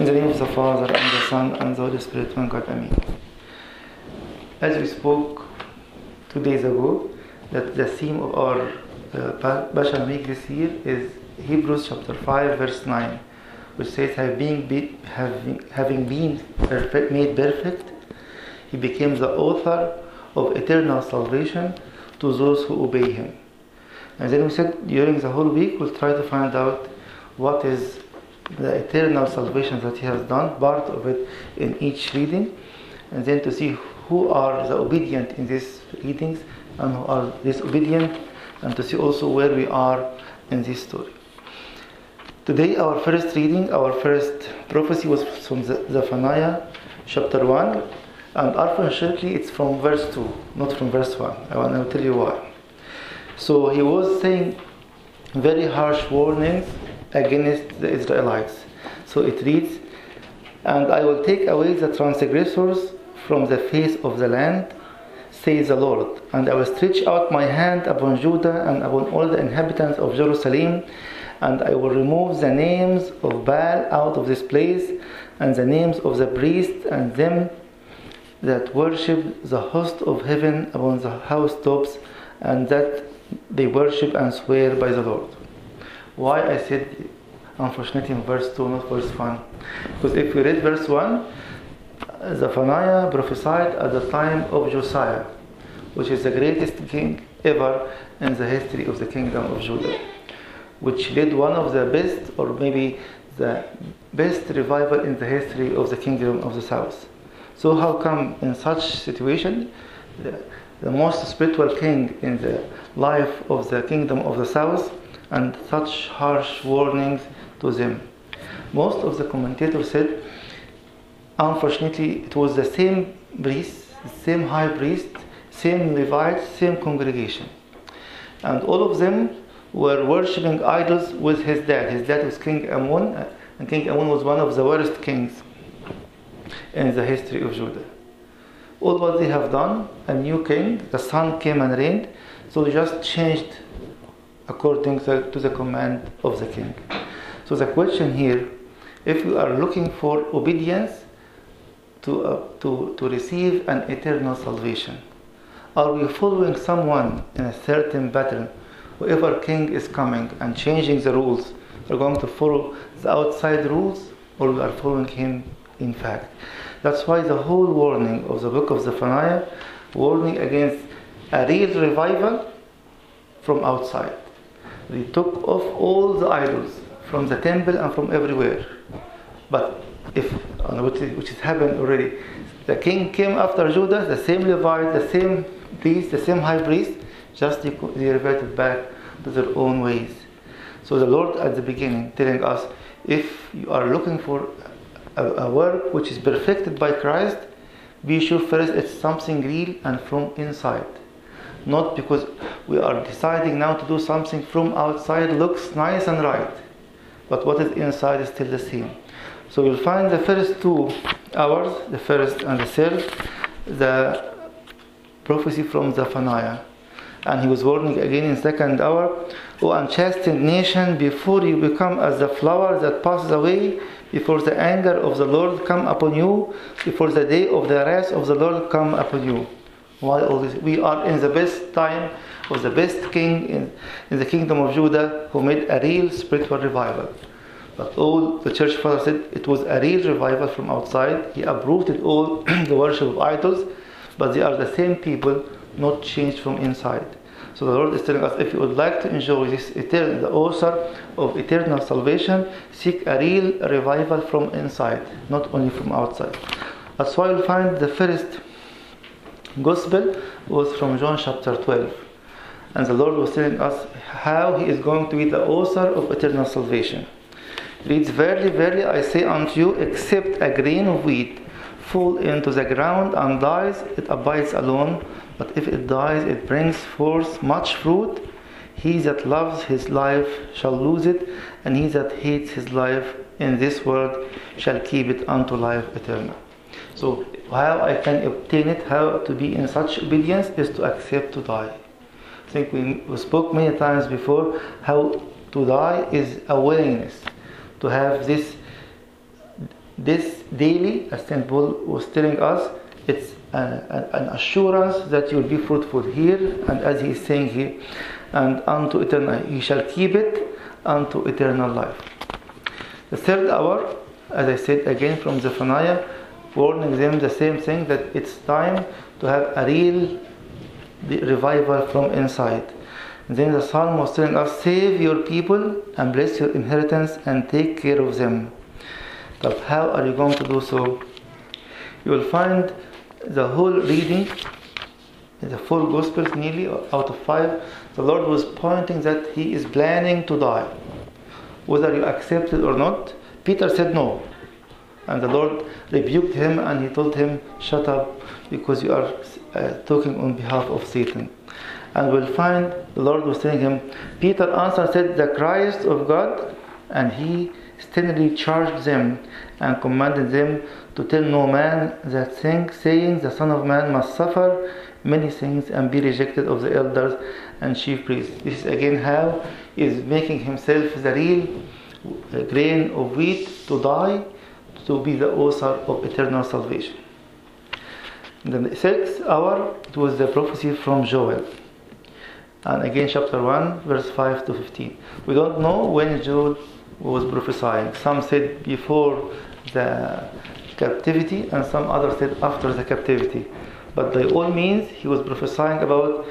In the name of the Father, and the Son, and the Holy Spirit, one God, Amen. As we spoke two days ago, that the theme of our uh, Week this year is Hebrews chapter 5, verse 9, which says, having been, having, having been perfect, made perfect, he became the author of eternal salvation to those who obey him. And then we said during the whole week we'll try to find out what is the eternal salvation that he has done, part of it in each reading, and then to see who are the obedient in these readings and who are disobedient, and to see also where we are in this story. Today, our first reading, our first prophecy was from Zephaniah chapter 1, and unfortunately, it's from verse 2, not from verse 1. I will tell you why. So, he was saying very harsh warnings against the Israelites. So it reads, And I will take away the transgressors from the face of the land, says the Lord, and I will stretch out my hand upon Judah and upon all the inhabitants of Jerusalem, and I will remove the names of Baal out of this place, and the names of the priests and them that worship the host of heaven upon the housetops, and that they worship and swear by the Lord. Why I said unfortunately in verse 2, not verse 1? Because if we read verse 1, Zephaniah prophesied at the time of Josiah, which is the greatest king ever in the history of the kingdom of Judah, which led one of the best, or maybe the best revival in the history of the kingdom of the south. So, how come in such situation, the, the most spiritual king in the life of the kingdom of the south, and such harsh warnings to them? Most of the commentators said unfortunately, it was the same priest, same high priest, same Levites, same congregation. And all of them were worshipping idols with his dad. His dad was King Amon, and King Amon was one of the worst kings in the history of Judah. All what they have done, a new king, the son came and reigned, so they just changed according to the command of the king. So the question here, if you are looking for obedience, to, uh, to, to receive an eternal salvation? Are we following someone in a certain pattern? Whoever king is coming and changing the rules, are going to follow the outside rules or we are following him in fact? That's why the whole warning of the book of Zephaniah, warning against a real revival from outside. They took off all the idols from the temple and from everywhere. But if which has happened already. The king came after Judah, the same Levite, the same priest, the same high priest, just they, they reverted back to their own ways. So the Lord at the beginning telling us, if you are looking for a, a work which is perfected by Christ, be sure first it's something real and from inside. Not because we are deciding now to do something from outside looks nice and right, but what is inside is still the same. So you'll find the first two hours, the first and the third, the prophecy from Zephaniah. And he was warning again in second hour, O unchastened nation, before you become as the flower that passes away, before the anger of the Lord come upon you, before the day of the wrath of the Lord come upon you. Why all this? We are in the best time of the best king in, in the kingdom of Judah who made a real spiritual revival. But all the church father said it was a real revival from outside. He uprooted all the worship of idols, but they are the same people, not changed from inside. So the Lord is telling us if you would like to enjoy this eternal, the author of eternal salvation, seek a real revival from inside, not only from outside. That's why you'll find the first gospel was from John chapter 12. And the Lord was telling us how He is going to be the author of eternal salvation reads, Verily, verily, I say unto you, except a grain of wheat fall into the ground and dies, it abides alone. But if it dies, it brings forth much fruit. He that loves his life shall lose it, and he that hates his life in this world shall keep it unto life eternal. So, how I can obtain it, how to be in such obedience, is to accept to die. I think we, we spoke many times before how to die is a willingness to have this this daily, as St. Paul was telling us, it's a, a, an assurance that you'll be fruitful here, and as he is saying here, and unto eternal, he shall keep it unto eternal life. The third hour, as I said again from Zephaniah, warning them the same thing that it's time to have a real revival from inside. And then the psalm was telling us, save your people and bless your inheritance and take care of them. But how are you going to do so? You will find the whole reading, the four Gospels nearly out of five, the Lord was pointing that He is planning to die. Whether you accept it or not, Peter said no. And the Lord rebuked him and He told him, Shut up, because you are uh, talking on behalf of Satan. And we'll find the Lord was telling him, Peter answered, said, The Christ of God, and He sternly charged them and commanded them to tell no man that thing, saying, The Son of Man must suffer many things and be rejected of the elders and chief priests. This is again how is making himself the real grain of wheat to die to be the author of eternal salvation. The sixth hour, it was the prophecy from Joel. And again, chapter 1, verse 5 to 15. We don't know when Joel was prophesying. Some said before the captivity, and some others said after the captivity. But by all means, he was prophesying about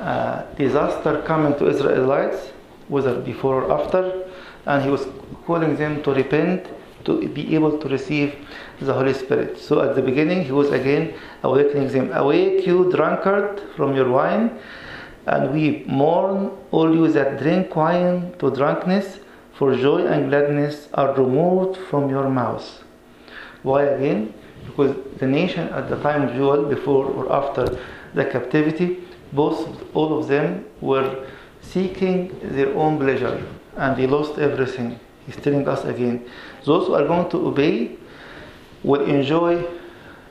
uh, disaster coming to Israelites, whether before or after, and he was calling them to repent, to be able to receive the Holy Spirit. So at the beginning, he was again awakening them. Awake, you drunkard, from your wine, and we Mourn, all you that drink wine to drunkenness, for joy and gladness are removed from your mouth. Why again? Because the nation at the time of Joel, before or after the captivity, both all of them were seeking their own pleasure and they lost everything. He's telling us again. Those who are going to obey will enjoy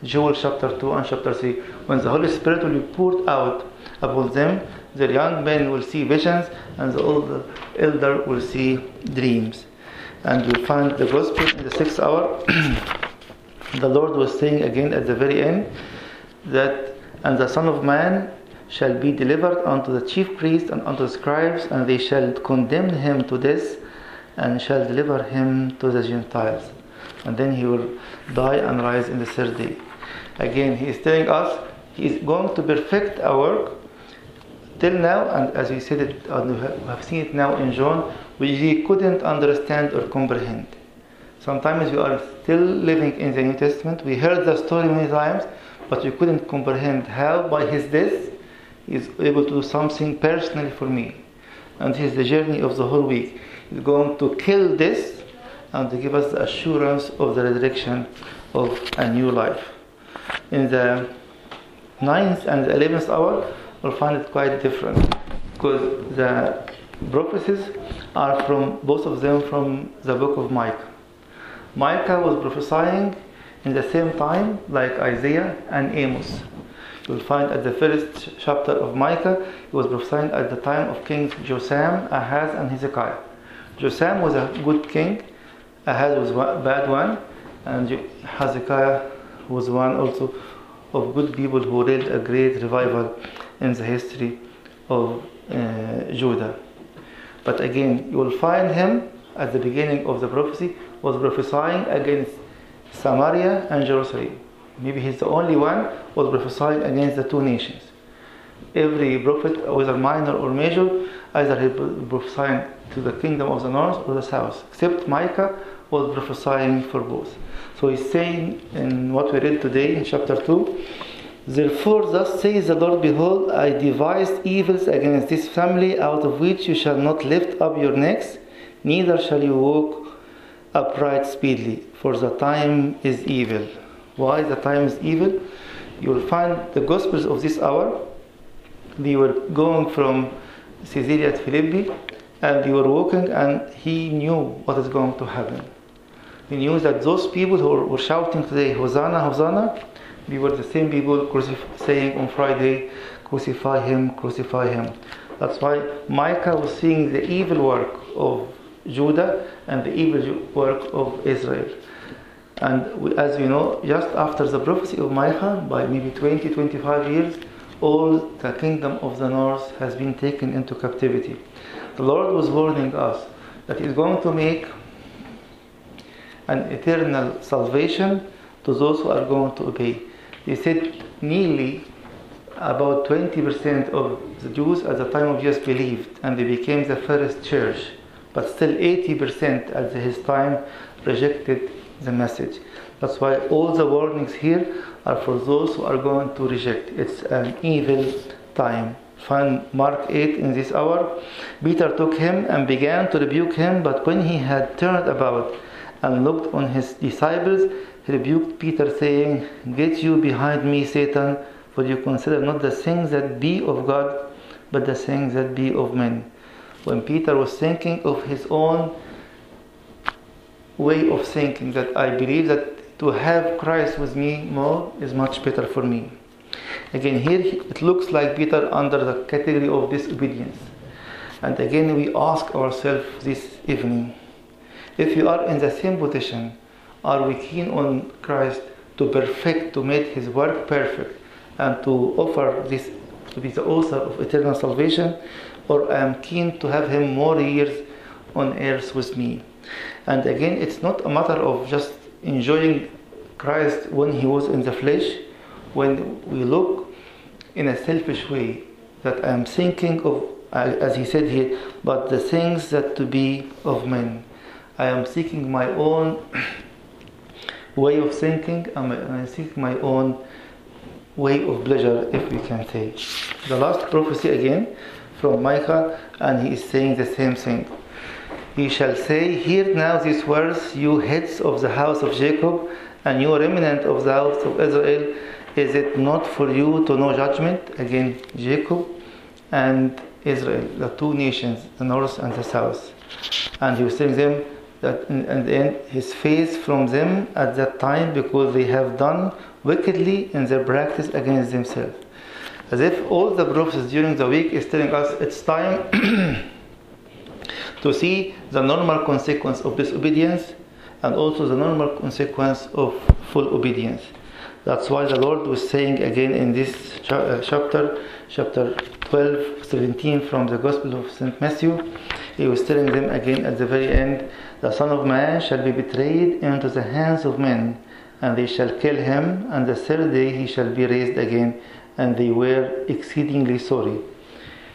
Joel chapter 2 and chapter 3. When the Holy Spirit will be poured out upon them, the young men will see visions and the older elder will see dreams. And you'll find the gospel in the sixth hour. the Lord was saying again at the very end that, and the Son of Man shall be delivered unto the chief priests and unto the scribes, and they shall condemn him to death, and shall deliver him to the Gentiles. And then he will die and rise in the third day. Again, he is telling us he is going to perfect our work till now, and as we said it, and we have seen it now in John, we couldn't understand or comprehend. Sometimes we are still living in the New Testament. We heard the story many times, but we couldn't comprehend how, by his death, he is able to do something personally for me. And this is the journey of the whole week. He's going to kill this and to give us the assurance of the resurrection of a new life. In the ninth and the eleventh hour, we'll find it quite different because the prophecies are from both of them from the book of Micah. Micah was prophesying in the same time like Isaiah and Amos. You'll find at the first chapter of Micah, he was prophesying at the time of Kings Jotham, Ahaz, and Hezekiah. Jotham was a good king, Ahaz was a bad one, and Hezekiah was one also of good people who led a great revival in the history of uh, Judah. But again, you will find him at the beginning of the prophecy was prophesying against Samaria and Jerusalem. Maybe he's the only one was prophesying against the two nations. Every prophet, whether minor or major, either he prophesying to the kingdom of the north or the south. Except Micah was prophesying for both. So he's saying in what we read today in chapter 2 Therefore, thus says the Lord, Behold, I devised evils against this family, out of which you shall not lift up your necks, neither shall you walk upright speedily, for the time is evil. Why the time is evil? You will find the Gospels of this hour. They were going from Caesarea to Philippi, and they were walking, and he knew what is going to happen. He knew that those people who were shouting today, Hosanna, Hosanna, we were the same people saying on Friday, crucify him, crucify him. That's why Micah was seeing the evil work of Judah and the evil work of Israel. And we, as we know, just after the prophecy of Micah, by maybe 20 25 years, all the kingdom of the north has been taken into captivity. The Lord was warning us that He's going to make an eternal salvation to those who are going to obey. He said nearly about 20% of the Jews at the time of Jesus believed and they became the first church, but still 80% at his time rejected the message. That's why all the warnings here are for those who are going to reject. It's an evil time. Find Mark 8 in this hour. Peter took him and began to rebuke him, but when he had turned about and looked on his disciples, he rebuked Peter, saying, Get you behind me, Satan, for you consider not the things that be of God, but the things that be of men. When Peter was thinking of his own way of thinking, that I believe that to have Christ with me more is much better for me. Again, here it looks like Peter under the category of disobedience. And again, we ask ourselves this evening if you are in the same position, are we keen on Christ to perfect, to make his work perfect, and to offer this to be the author of eternal salvation, or I am keen to have him more years on earth with me? And again, it's not a matter of just enjoying Christ when he was in the flesh, when we look in a selfish way, that I am thinking of, uh, as he said here, but the things that to be of men. I am seeking my own way of thinking, and I seek my own way of pleasure, if we can say. The last prophecy again from Micah, and he is saying the same thing. He shall say, Hear now these words, you heads of the house of Jacob, and you remnant of the house of Israel. Is it not for you to know judgment? Again, Jacob and Israel, the two nations, the north and the south. And he was telling them that in, in the end, his face from them at that time, because they have done wickedly in their practice against themselves. As if all the prophets during the week is telling us it's time to see the normal consequence of disobedience and also the normal consequence of full obedience. That's why the Lord was saying again in this uh, chapter, chapter 12, 17 from the Gospel of St. Matthew, he was telling them again at the very end, the Son of Man shall be betrayed into the hands of men, and they shall kill him, and the third day he shall be raised again. And they were exceedingly sorry.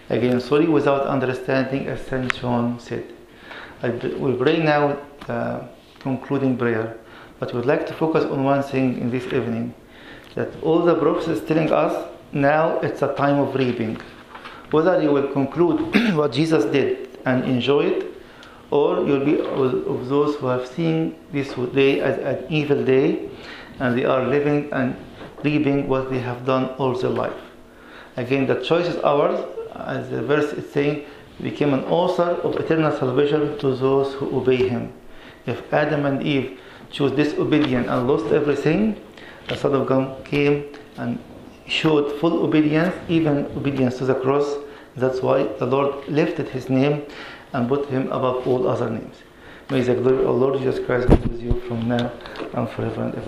Again, sorry without understanding, as St. John said. I will pray now the concluding prayer, but we would like to focus on one thing in this evening that all the prophets telling us now it's a time of reaping. Whether you will conclude what Jesus did and enjoy it, or you'll be of those who have seen this day as an evil day and they are living and reaping what they have done all their life. Again, the choice is ours, as the verse is saying, became an author of eternal salvation to those who obey him. If Adam and Eve chose disobedience and lost everything, the Son of God came and showed full obedience, even obedience to the cross. That's why the Lord lifted his name and put him above all other names. May the glory of Lord Jesus Christ be with you from now and forever and ever.